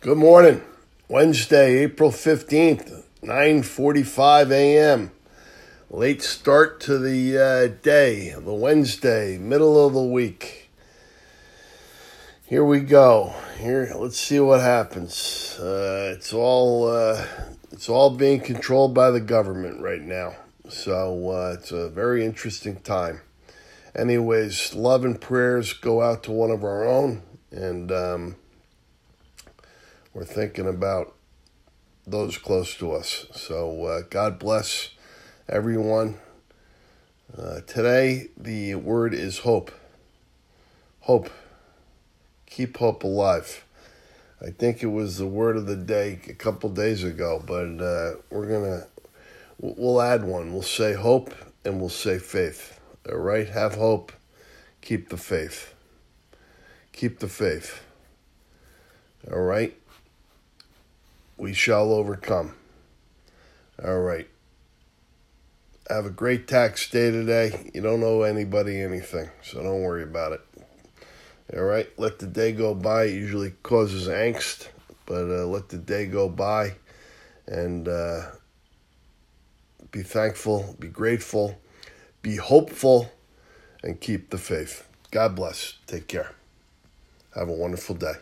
Good morning. Wednesday, April 15th, 9:45 a.m. Late start to the uh, day, the Wednesday, middle of the week. Here we go. Here, let's see what happens. Uh, it's all uh, it's all being controlled by the government right now, so uh, it's a very interesting time. Anyways, love and prayers go out to one of our own, and. Um, we're thinking about those close to us. So uh, God bless everyone. Uh, today, the word is hope. Hope. Keep hope alive. I think it was the word of the day a couple days ago, but uh, we're gonna we'll add one. We'll say hope and we'll say faith. All right, have hope. Keep the faith. Keep the faith. All right we shall overcome. All right. Have a great tax day today. You don't owe anybody anything, so don't worry about it. All right. Let the day go by. It usually causes angst, but uh, let the day go by and uh, be thankful, be grateful, be hopeful, and keep the faith. God bless. Take care. Have a wonderful day.